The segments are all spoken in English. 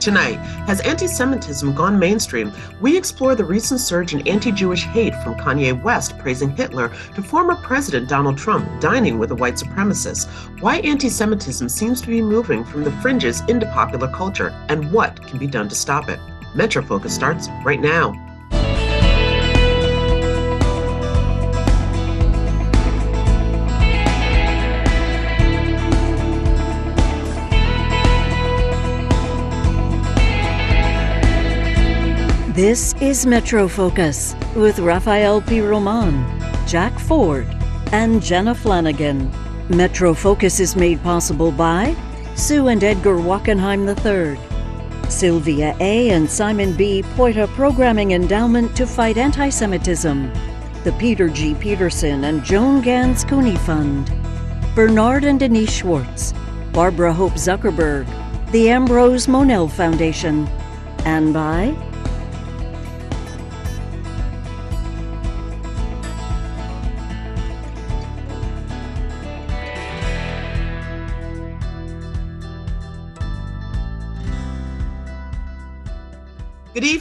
Tonight, has anti Semitism gone mainstream? We explore the recent surge in anti Jewish hate from Kanye West praising Hitler to former President Donald Trump dining with a white supremacist. Why anti Semitism seems to be moving from the fringes into popular culture, and what can be done to stop it. Metro Focus starts right now. This is Metro Focus with Rafael Pi Roman, Jack Ford, and Jenna Flanagan. Metro Focus is made possible by Sue and Edgar Wackenheim III, Sylvia A. and Simon B. Poyta Programming Endowment to Fight Anti Semitism, the Peter G. Peterson and Joan Gans Cooney Fund, Bernard and Denise Schwartz, Barbara Hope Zuckerberg, the Ambrose Monell Foundation, and by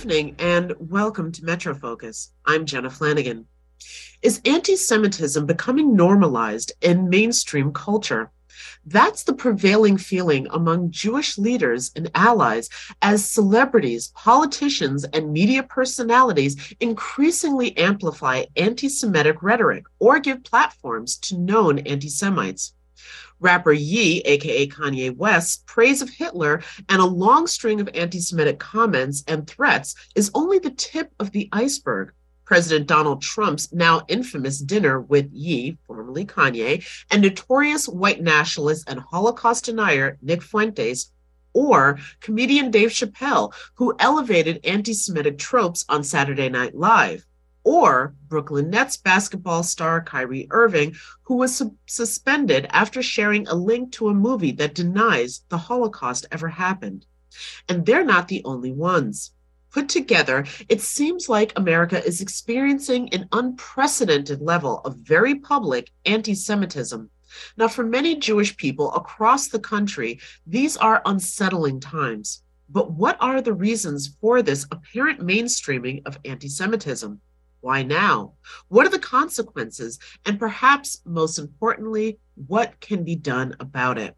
evening and welcome to Metro Focus. I'm Jenna Flanagan. Is anti Semitism becoming normalized in mainstream culture? That's the prevailing feeling among Jewish leaders and allies as celebrities, politicians, and media personalities increasingly amplify anti Semitic rhetoric or give platforms to known anti Semites. Rapper Ye, aka Kanye West's praise of Hitler and a long string of anti Semitic comments and threats is only the tip of the iceberg. President Donald Trump's now infamous dinner with Ye, formerly Kanye, and notorious white nationalist and Holocaust denier Nick Fuentes, or comedian Dave Chappelle, who elevated anti Semitic tropes on Saturday Night Live or Brooklyn Nets basketball star Kyrie Irving, who was su- suspended after sharing a link to a movie that denies the Holocaust ever happened. And they're not the only ones. Put together, it seems like America is experiencing an unprecedented level of very public anti Semitism. Now, for many Jewish people across the country, these are unsettling times. But what are the reasons for this apparent mainstreaming of anti Semitism? Why now? What are the consequences? And perhaps most importantly, what can be done about it?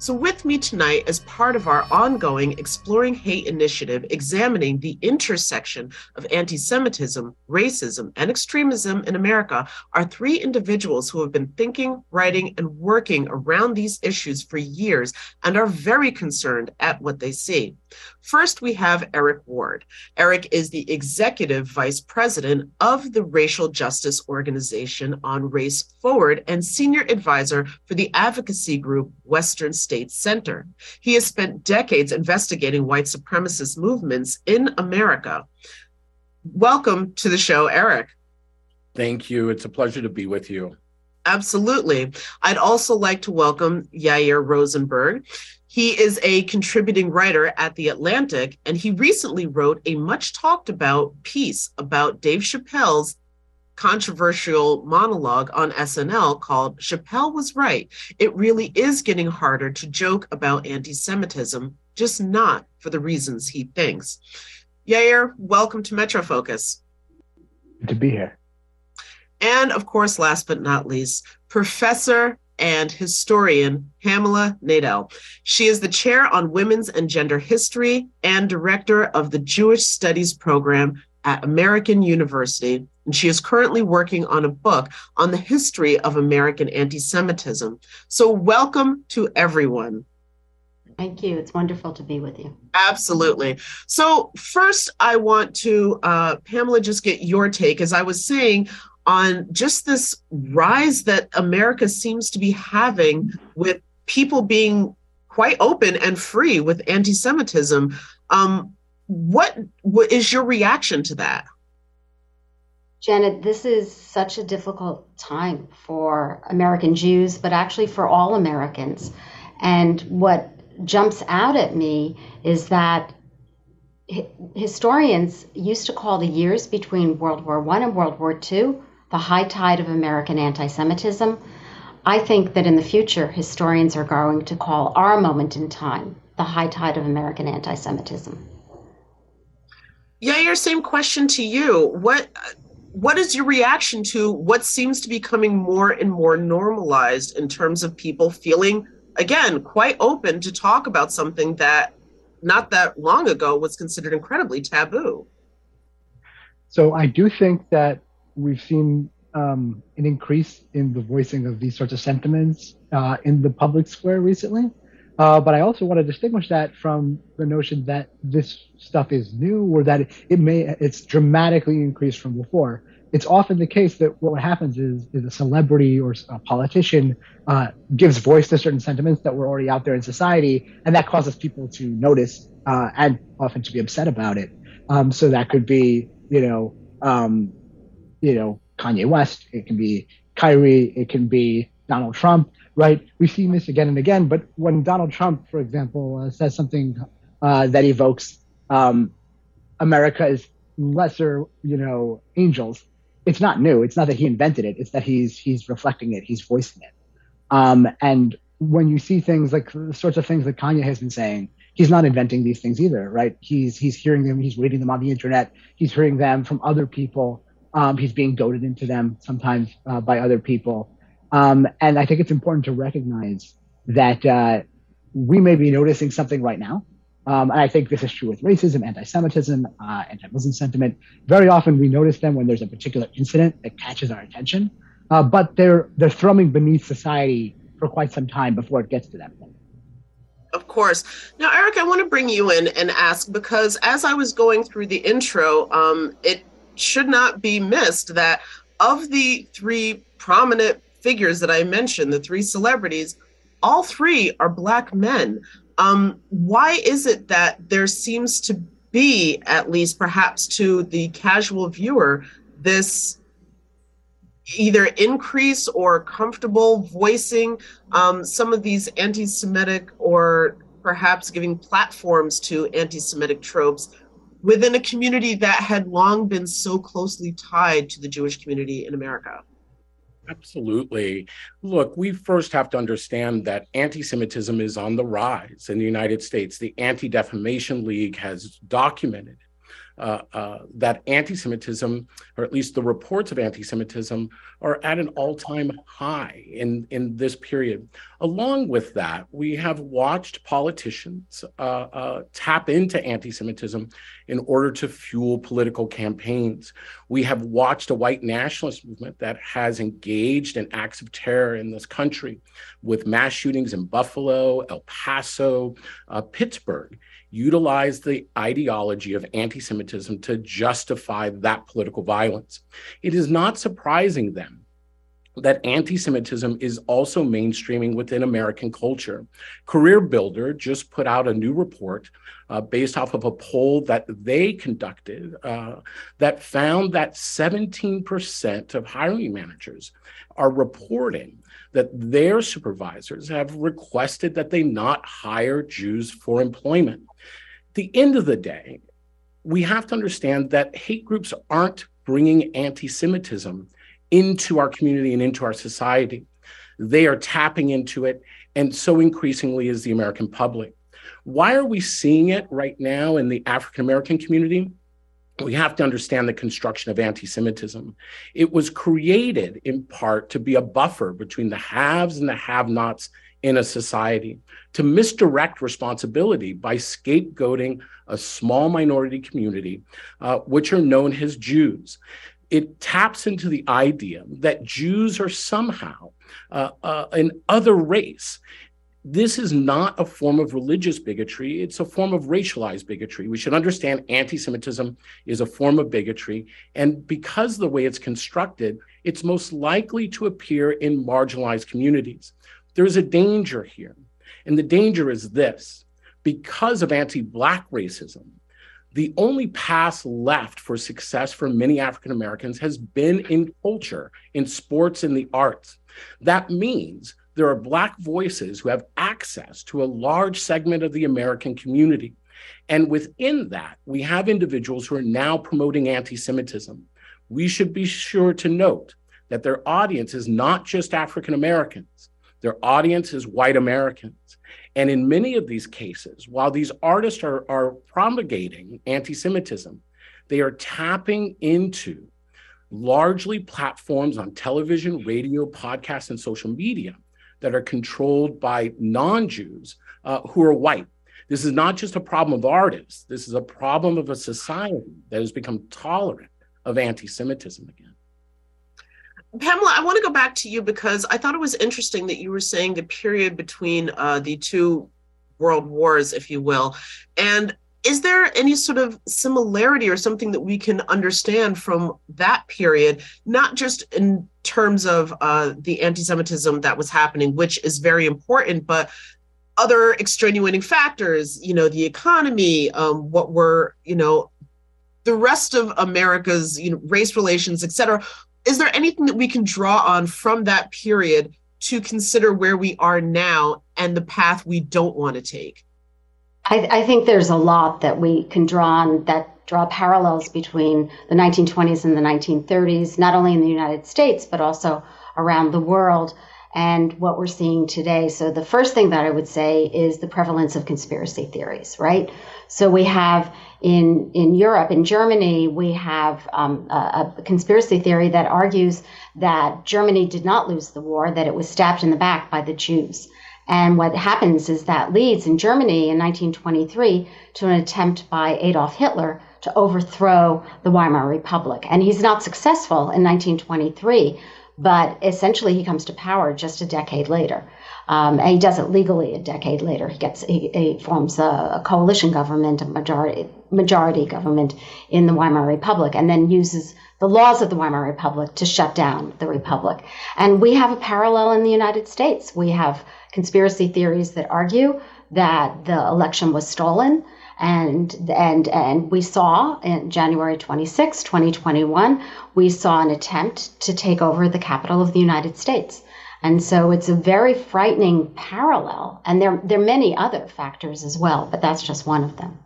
So, with me tonight, as part of our ongoing Exploring Hate initiative, examining the intersection of anti Semitism, racism, and extremism in America, are three individuals who have been thinking, writing, and working around these issues for years and are very concerned at what they see. First, we have Eric Ward. Eric is the executive vice president of the Racial Justice Organization on Race Forward and senior advisor for the advocacy group Western States Center. He has spent decades investigating white supremacist movements in America. Welcome to the show, Eric. Thank you. It's a pleasure to be with you. Absolutely. I'd also like to welcome Yair Rosenberg. He is a contributing writer at The Atlantic, and he recently wrote a much talked about piece about Dave Chappelle's controversial monologue on SNL called Chappelle Was Right. It really is getting harder to joke about anti Semitism, just not for the reasons he thinks. Yair, welcome to Metro Focus. Good to be here. And of course, last but not least, Professor and historian Pamela Nadell. She is the chair on women's and gender history and director of the Jewish Studies program at American University. And she is currently working on a book on the history of American anti Semitism. So, welcome to everyone. Thank you. It's wonderful to be with you. Absolutely. So, first, I want to, uh, Pamela, just get your take. As I was saying, on just this rise that America seems to be having with people being quite open and free with anti-Semitism. Um, what, what is your reaction to that? Janet, this is such a difficult time for American Jews, but actually for all Americans. And what jumps out at me is that historians used to call the years between World War I and World War II the high tide of American anti Semitism. I think that in the future, historians are going to call our moment in time the high tide of American anti Semitism. Yeah, your same question to you. What what is your reaction to what seems to be coming more and more normalized in terms of people feeling again quite open to talk about something that not that long ago was considered incredibly taboo? So I do think that we've seen um, an increase in the voicing of these sorts of sentiments uh, in the public square recently. Uh, but I also want to distinguish that from the notion that this stuff is new or that it, it may it's dramatically increased from before. It's often the case that what happens is, is a celebrity or a politician uh, gives voice to certain sentiments that were already out there in society, and that causes people to notice uh, and often to be upset about it. Um, so that could be, you know, um, you know, Kanye West. It can be Kyrie. It can be Donald Trump right? We've seen this again and again. But when Donald Trump, for example, uh, says something uh, that evokes um, America lesser, you know, angels, it's not new. It's not that he invented it. It's that he's he's reflecting it. He's voicing it. Um, and when you see things like the sorts of things that Kanye has been saying, he's not inventing these things either, right? He's he's hearing them. He's reading them on the internet. He's hearing them from other people. Um, he's being goaded into them sometimes uh, by other people. Um, and I think it's important to recognize that uh, we may be noticing something right now. Um, and I think this is true with racism, anti Semitism, uh, anti Muslim sentiment. Very often we notice them when there's a particular incident that catches our attention, uh, but they're, they're thrumming beneath society for quite some time before it gets to that point. Of course. Now, Eric, I want to bring you in and ask because as I was going through the intro, um, it should not be missed that of the three prominent figures that I mentioned, the three celebrities, all three are black men. Um, why is it that there seems to be, at least perhaps to the casual viewer, this either increase or comfortable voicing um, some of these anti Semitic or perhaps giving platforms to anti Semitic tropes within a community that had long been so closely tied to the Jewish community in America? Absolutely. Look, we first have to understand that anti Semitism is on the rise in the United States. The Anti Defamation League has documented uh, uh, that anti Semitism, or at least the reports of anti Semitism, are at an all time high in, in this period. Along with that, we have watched politicians uh, uh tap into anti Semitism in order to fuel political campaigns. We have watched a white nationalist movement that has engaged in acts of terror in this country with mass shootings in Buffalo, El Paso, Pittsburgh utilize the ideology of anti Semitism to justify that political violence. It is not surprising then that anti Semitism is also mainstreaming within American culture. Career Builder just put out a new report uh, based off of a poll that they conducted uh, that found that 17% of hiring managers are reporting that their supervisors have requested that they not hire Jews for employment. At the end of the day, we have to understand that hate groups aren't bringing anti Semitism into our community and into our society. They are tapping into it, and so increasingly is the American public. Why are we seeing it right now in the African American community? We have to understand the construction of anti Semitism. It was created in part to be a buffer between the haves and the have nots in a society, to misdirect responsibility by scapegoating a small minority community, uh, which are known as Jews it taps into the idea that Jews are somehow uh, uh, an other race. This is not a form of religious bigotry, it's a form of racialized bigotry. We should understand anti Semitism is a form of bigotry. And because the way it's constructed, it's most likely to appear in marginalized communities. There's a danger here. And the danger is this because of anti Black racism, the only path left for success for many African Americans has been in culture, in sports, in the arts. That means there are Black voices who have access to a large segment of the American community. And within that, we have individuals who are now promoting anti Semitism. We should be sure to note that their audience is not just African Americans, their audience is white Americans. And in many of these cases, while these artists are, are promulgating anti Semitism, they are tapping into largely platforms on television, radio, podcasts, and social media that are controlled by non Jews uh, who are white. This is not just a problem of artists, this is a problem of a society that has become tolerant of anti Semitism again. Pamela, I want to go back to you because I thought it was interesting that you were saying the period between uh, the two world wars, if you will. And is there any sort of similarity or something that we can understand from that period, not just in terms of uh, the anti Semitism that was happening, which is very important, but other extenuating factors, you know, the economy, um, what were, you know, the rest of America's, you know, race relations, et cetera is there anything that we can draw on from that period to consider where we are now and the path we don't want to take? I, I, think there's a lot that we can draw on that draw parallels between the 1920s and the 1930s, not only in the United States, but also around the world and what we're seeing today. So, the first thing that I would say is the prevalence of conspiracy theories, right? So, we have in, in Europe, in Germany, we have um, a, a conspiracy theory that argues that Germany did not lose the war, that it was stabbed in the back by the Jews. And what happens is that leads in Germany in 1923 to an attempt by Adolf Hitler to overthrow the Weimar Republic. And he's not successful in 1923, but essentially he comes to power just a decade later. Um, and he does it legally a decade later. He gets he, he forms a, a, coalition government, a majority majority government in the Weimar Republic, and then uses the laws of the Weimar Republic to shut down the republic. And we have a parallel in the United States. We have conspiracy theories that argue that the election was stolen. And, and, and we saw in January 26, 2021, we saw an attempt to take over the capital of the United States. And so it's a very frightening parallel. And there, there are many other factors as well, but that's just one of them.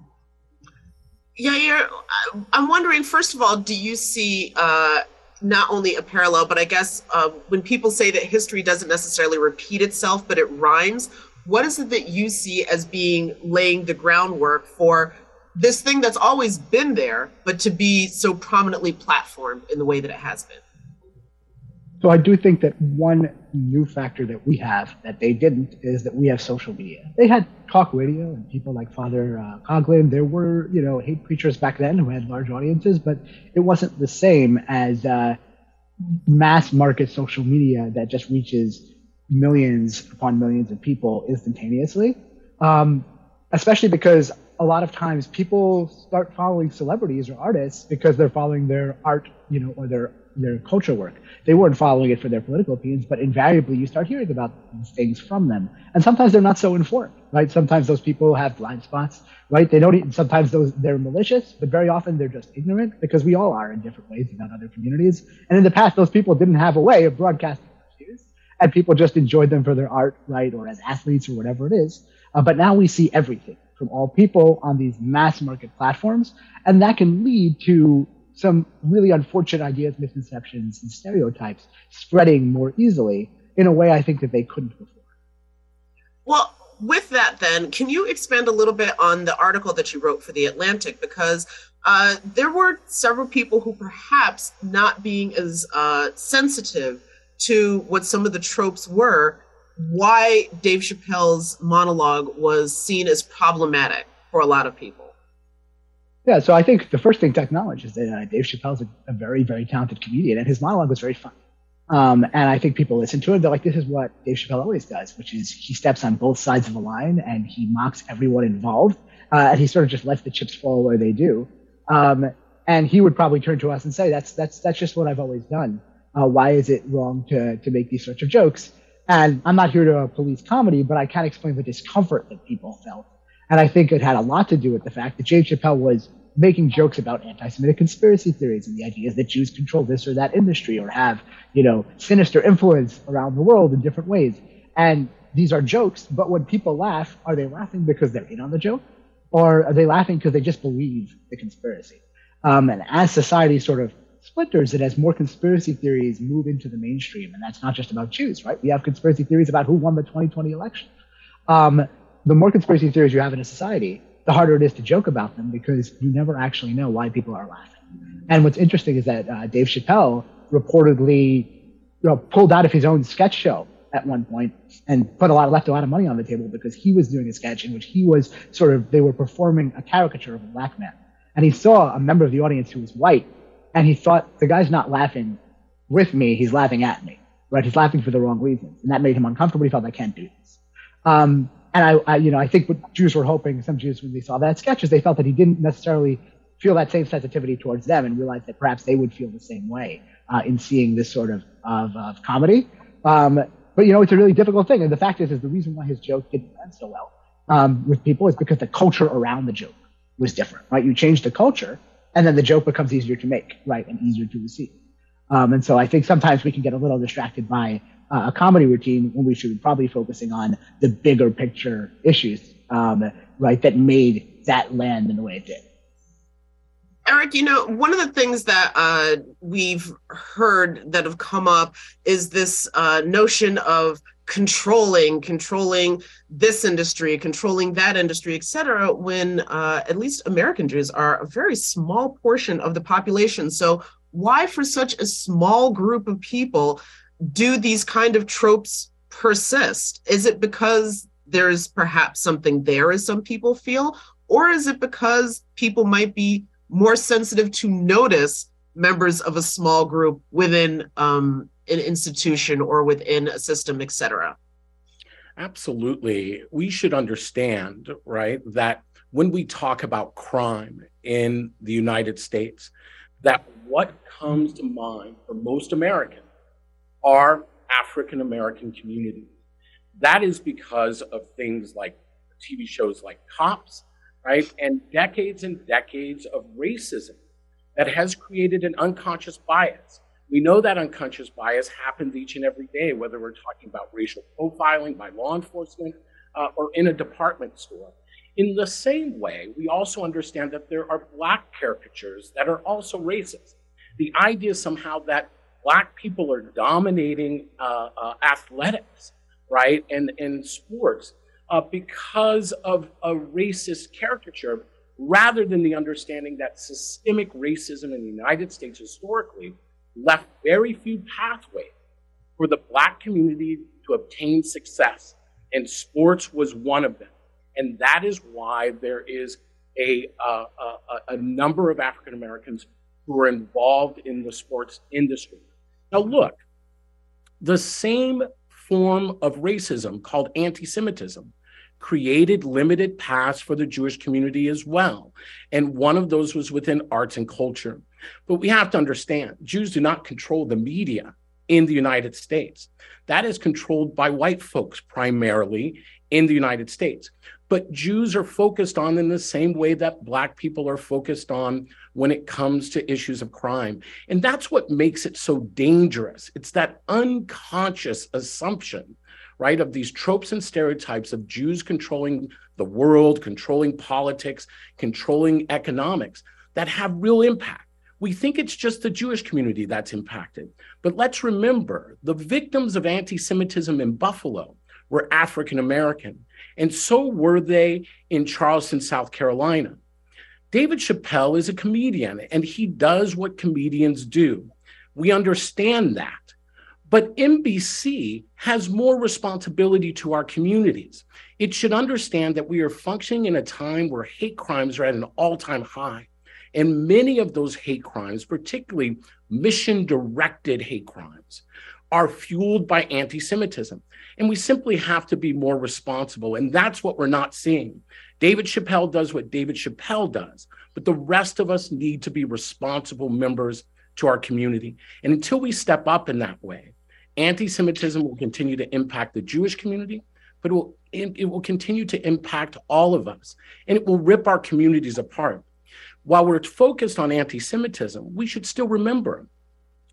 Yeah, I'm wondering, first of all, do you see uh, not only a parallel, but I guess uh, when people say that history doesn't necessarily repeat itself, but it rhymes, what is it that you see as being laying the groundwork for this thing that's always been there, but to be so prominently platformed in the way that it has been? So I do think that one new factor that we have that they didn't is that we have social media. They had talk radio and people like Father uh, Coughlin. There were, you know, hate preachers back then who had large audiences, but it wasn't the same as uh, mass market social media that just reaches millions upon millions of people instantaneously. Um, especially because a lot of times people start following celebrities or artists because they're following their art, you know, or their their culture work. They weren't following it for their political opinions, but invariably you start hearing about these things from them. And sometimes they're not so informed, right? Sometimes those people have blind spots, right? They don't. Even, sometimes those they're malicious, but very often they're just ignorant because we all are in different ways about other communities. And in the past, those people didn't have a way of broadcasting and people just enjoyed them for their art, right, or as athletes or whatever it is. Uh, but now we see everything from all people on these mass market platforms, and that can lead to some really unfortunate ideas, misconceptions, and stereotypes spreading more easily in a way I think that they couldn't before. Well, with that, then, can you expand a little bit on the article that you wrote for The Atlantic? Because uh, there were several people who perhaps not being as uh, sensitive to what some of the tropes were, why Dave Chappelle's monologue was seen as problematic for a lot of people. Yeah, so I think the first thing to acknowledge is that uh, Dave Chappelle's a, a, very, very talented comedian, and his monologue was very fun. Um, and I think people listen to it. They're like, this is what Dave Chappelle always does, which is he steps on both sides of the line and he mocks everyone involved. Uh, and he sort of just lets the chips fall where they do. Um, and he would probably turn to us and say, that's, that's, that's just what I've always done. Uh, why is it wrong to, to make these sorts of jokes? And I'm not here to police comedy, but I can't explain the discomfort that people felt and I think it had a lot to do with the fact that Dave Chappelle was making jokes about anti-Semitic conspiracy theories and the ideas that Jews control this or that industry or have, you know, sinister influence around the world in different ways. And these are jokes, but when people laugh, are they laughing because they're in on the joke? Or are they laughing because they just believe the conspiracy? Um, and as society sort of splinters and as more conspiracy theories move into the mainstream, and that's not just about Jews, right? We have conspiracy theories about who won the 2020 election Um, the more conspiracy theories you have in a society, the harder it is to joke about them because you never actually know why people are laughing. And what's interesting is that uh, Dave Chappelle reportedly you know, pulled out of his own sketch show at one point and put a lot left a lot of money on the table because he was doing a sketch in which he was sort of they were performing a caricature of a black man and he saw a member of the audience who was white and he thought the guy's not laughing with me he's laughing at me right? He's laughing for the wrong reasons. And that made him uncomfortable. He felt i can't do this. Um, and I, I, you know i think what jews were hoping some jews when they saw that sketch is they felt that he didn't necessarily feel that same sensitivity towards them and realized that perhaps they would feel the same way uh, in seeing this sort of, of, of comedy. Um, but you know, it's a really difficult thing. And the fact is, is the reason why his joke didn't land so well um, with people is because the culture around the joke was different, right? You change the culture, and then the joke becomes easier to make, right, and easier to receive. Um, and so I think sometimes we can get a little distracted by uh, a comedy routine when we should be probably focusing on the bigger picture issues, um, right, that made that land in the way it did. Eric, you know, one of the things that uh, we've heard that have come up is this uh, notion of controlling, controlling this industry, controlling that industry, et cetera, when uh, at least American Jews are a very small portion of the population. So, why, for such a small group of people, do these kind of tropes persist? Is it because there's perhaps something there, as some people feel? Or is it because people might be more sensitive to notice members of a small group within um, an institution or within a system, et cetera. Absolutely. We should understand, right, that when we talk about crime in the United States, that what comes to mind for most Americans are African American communities. That is because of things like TV shows like Cops, right? And decades and decades of racism that has created an unconscious bias. We know that unconscious bias happens each and every day, whether we're talking about racial profiling by law enforcement uh, or in a department store. In the same way, we also understand that there are black caricatures that are also racist. The idea somehow that black people are dominating uh, uh, athletics, right, and, and sports uh, because of a racist caricature rather than the understanding that systemic racism in the United States historically left very few pathways for the black community to obtain success. And sports was one of them. And that is why there is a, uh, a, a number of African Americans who are involved in the sports industry. Now, look, the same form of racism called anti Semitism created limited paths for the Jewish community as well. And one of those was within arts and culture. But we have to understand Jews do not control the media in the United States. That is controlled by white folks primarily in the United States. But Jews are focused on in the same way that Black people are focused on when it comes to issues of crime. And that's what makes it so dangerous. It's that unconscious assumption right, of these tropes and stereotypes of Jews controlling the world, controlling politics, controlling economics that have real impact. We think it's just the Jewish community that's impacted. But let's remember the victims of anti Semitism in Buffalo were African American, and so were they in Charleston, South Carolina. David Chappelle is a comedian, and he does what comedians do. We understand that. But NBC has more responsibility to our communities. It should understand that we are functioning in a time where hate crimes are at an all time high. And many of those hate crimes, particularly mission directed hate crimes, are fueled by anti Semitism. And we simply have to be more responsible. And that's what we're not seeing. David Chappelle does what David Chappelle does, but the rest of us need to be responsible members to our community. And until we step up in that way, Anti Semitism will continue to impact the Jewish community, but it will, it will continue to impact all of us and it will rip our communities apart. While we're focused on anti Semitism, we should still remember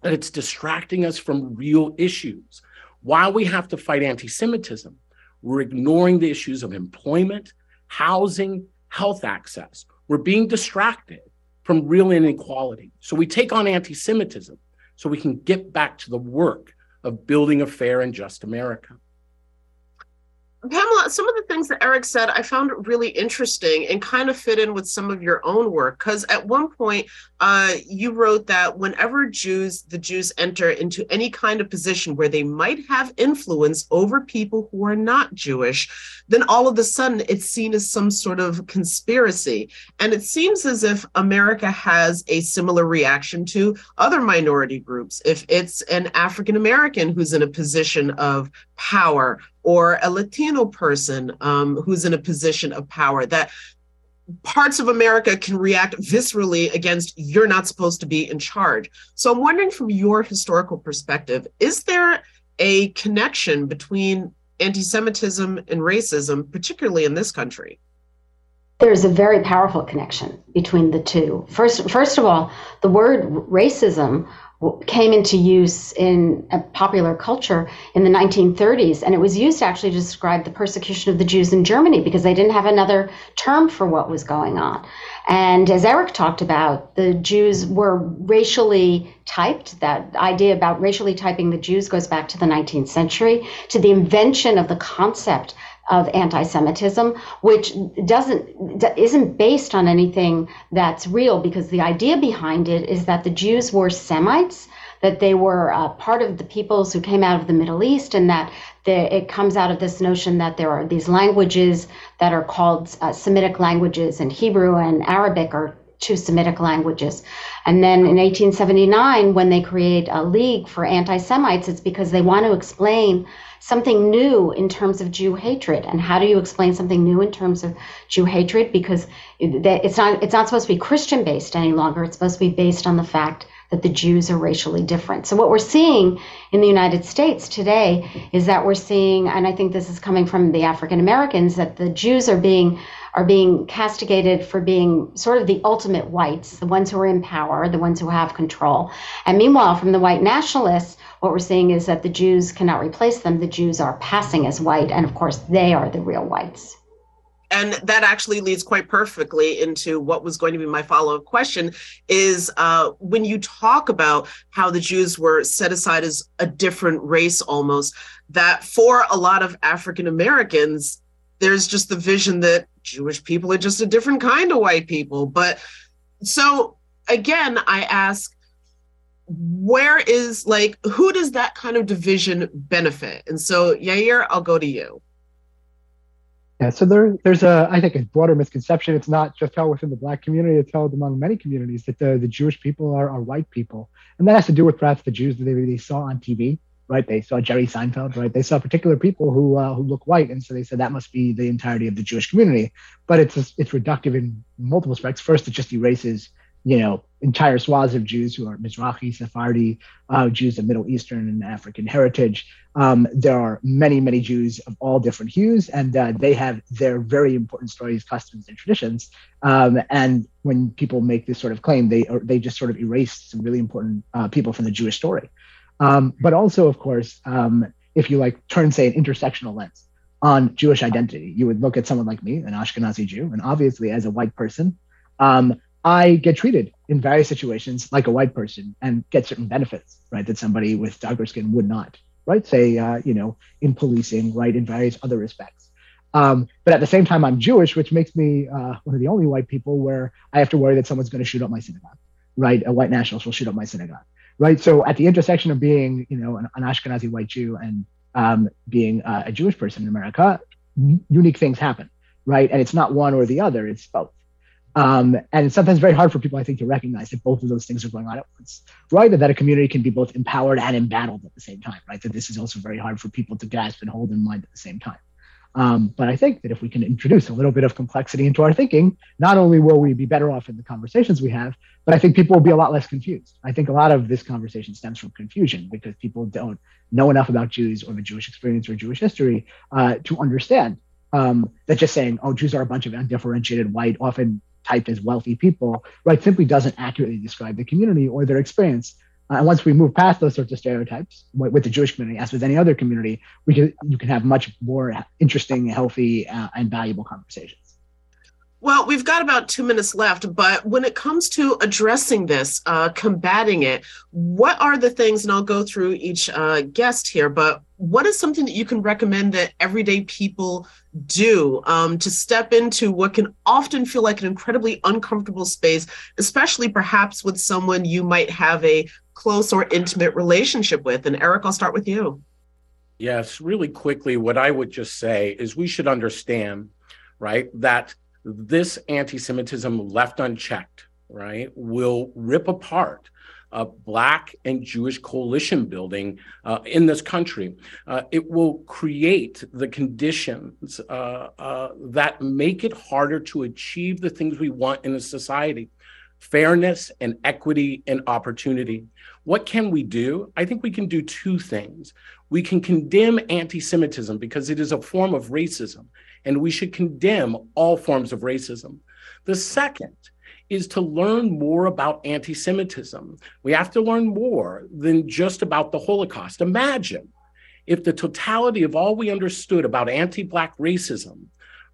that it's distracting us from real issues. While we have to fight anti Semitism, we're ignoring the issues of employment, housing, health access. We're being distracted from real inequality. So we take on anti Semitism so we can get back to the work of building a fair and just America. Pamela, some of the things that Eric said I found really interesting and kind of fit in with some of your own work. Because at one point, uh, you wrote that whenever Jews, the Jews enter into any kind of position where they might have influence over people who are not Jewish, then all of a sudden it's seen as some sort of conspiracy. And it seems as if America has a similar reaction to other minority groups. If it's an African American who's in a position of power or a Latino person um, who's in a position of power, that parts of America can react viscerally against you're not supposed to be in charge. So I'm wondering from your historical perspective, is there a connection between anti Semitism and racism, particularly in this country? There's a very powerful connection between the two. First, first of all, the word racism came into use in popular culture in the 1930s, and it was used actually to describe the persecution of the Jews in Germany because they didn't have another term for what was going on. And as Eric talked about, the Jews were racially typed. That idea about racially typing the Jews goes back to the 19th century, to the invention of the concept of anti-Semitism, which doesn't isn't based on anything that's real, because the idea behind it is that the Jews were Semites, that they were uh, part of the peoples who came out of the Middle East, and that the, it comes out of this notion that there are these languages that are called uh, Semitic languages, and Hebrew and Arabic are two Semitic languages. And then in 1879, when they create a league for anti Semites, it's because they want to explain something new in terms of Jew hatred. And how do you explain something new in terms of Jew hatred? Because it's not it's not supposed to be Christian based any longer. It's supposed to be based on the fact that the Jews are racially different. So what we're seeing in the United States today is that we're seeing, and I think this is coming from the African Americans, that the Jews are being are being castigated for being sort of the ultimate whites, the ones who are in power, the ones who have control. And meanwhile, from the white nationalists, what we're seeing is that the Jews cannot replace them. The Jews are passing as white, and of course, they are the real whites. And that actually leads quite perfectly into what was going to be my follow up question is uh, when you talk about how the Jews were set aside as a different race almost, that for a lot of African Americans, there's just the vision that Jewish people are just a different kind of white people. But so again, I ask, where is like who does that kind of division benefit? And so Yair, I'll go to you. Yeah, so there, there's a, I think, a broader misconception. It's not just held within the Black community; it's held among many communities that the, the Jewish people are, are white people, and that has to do with perhaps the Jews that they, they saw on TV, right? They saw Jerry Seinfeld, right? They saw particular people who uh, who look white, and so they said that must be the entirety of the Jewish community. But it's it's reductive in multiple respects. First, it just erases you know, entire swaths of Jews who are Mizrahi, Sephardi, uh, Jews of Middle Eastern and African heritage. Um, there are many, many Jews of all different hues, and uh, they have their very important stories, customs, and traditions. Um, and when people make this sort of claim, they they just sort of erase some really important uh, people from the Jewish story. Um, but also, of course, um, if you like turn, say, an intersectional lens on Jewish identity, you would look at someone like me, an Ashkenazi Jew, and obviously, as a white person. Um, I get treated in various situations like a white person and get certain benefits, right, that somebody with darker skin would not, right? Say, uh, you know, in policing, right, in various other respects. Um, but at the same time, I'm Jewish, which makes me uh, one of the only white people where I have to worry that someone's going to shoot up my synagogue, right? A white nationalist will shoot up my synagogue, right? So at the intersection of being, you know, an, an Ashkenazi white Jew and um, being uh, a Jewish person in America, unique things happen, right? And it's not one or the other; it's both. Um, and it's sometimes very hard for people, I think, to recognize that both of those things are going on at once, right? And that a community can be both empowered and embattled at the same time, right? That this is also very hard for people to grasp and hold in mind at the same time. Um, but I think that if we can introduce a little bit of complexity into our thinking, not only will we be better off in the conversations we have, but I think people will be a lot less confused. I think a lot of this conversation stems from confusion because people don't know enough about Jews or the Jewish experience or Jewish history uh, to understand um, that just saying, oh, Jews are a bunch of undifferentiated white, often typed as wealthy people, right, simply doesn't accurately describe the community or their experience. Uh, and once we move past those sorts of stereotypes with, with, the Jewish community, as with any other community, we can you can have much more interesting, healthy, uh, and valuable conversations. Well, we've got about two minutes left, but when it comes to addressing this, uh, combating it, what are the things, and I'll go through each uh, guest here, but what is something that you can recommend that everyday people do um, to step into what can often feel like an incredibly uncomfortable space, especially perhaps with someone you might have a close or intimate relationship with? And Eric, I'll start with you. Yes, really quickly, what I would just say is we should understand, right, that this anti Semitism left unchecked, right, will rip apart a Black and Jewish coalition building uh, in this country. Uh, it will create the conditions uh, uh, that make it harder to achieve the things we want in a society fairness and equity and opportunity. What can we do? I think we can do two things. We can condemn anti Semitism because it is a form of racism, and we should condemn all forms of racism. The second is to learn more about anti Semitism. We have to learn more than just about the Holocaust. Imagine if the totality of all we understood about anti Black racism,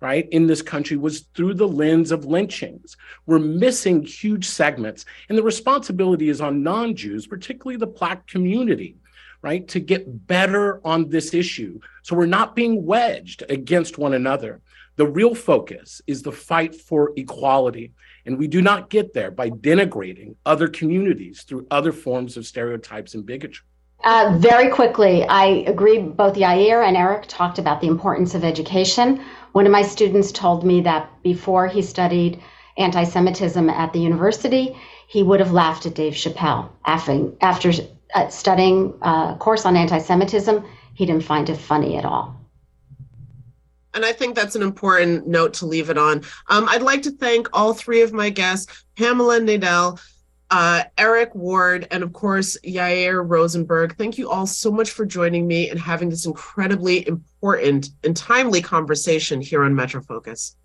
right, in this country was through the lens of lynchings. We're missing huge segments, and the responsibility is on non Jews, particularly the Black community. Right, to get better on this issue. So we're not being wedged against one another. The real focus is the fight for equality. And we do not get there by denigrating other communities through other forms of stereotypes and bigotry. Uh, very quickly, I agree. Both Yair and Eric talked about the importance of education. One of my students told me that before he studied anti Semitism at the university, he would have laughed at Dave Chappelle. After, after uh, studying a course on anti Semitism, he didn't find it funny at all. And I think that's an important note to leave it on. Um, I'd like to thank all three of my guests Pamela Nadell, uh, Eric Ward, and of course, Yair Rosenberg. Thank you all so much for joining me and having this incredibly important and timely conversation here on Metro Focus.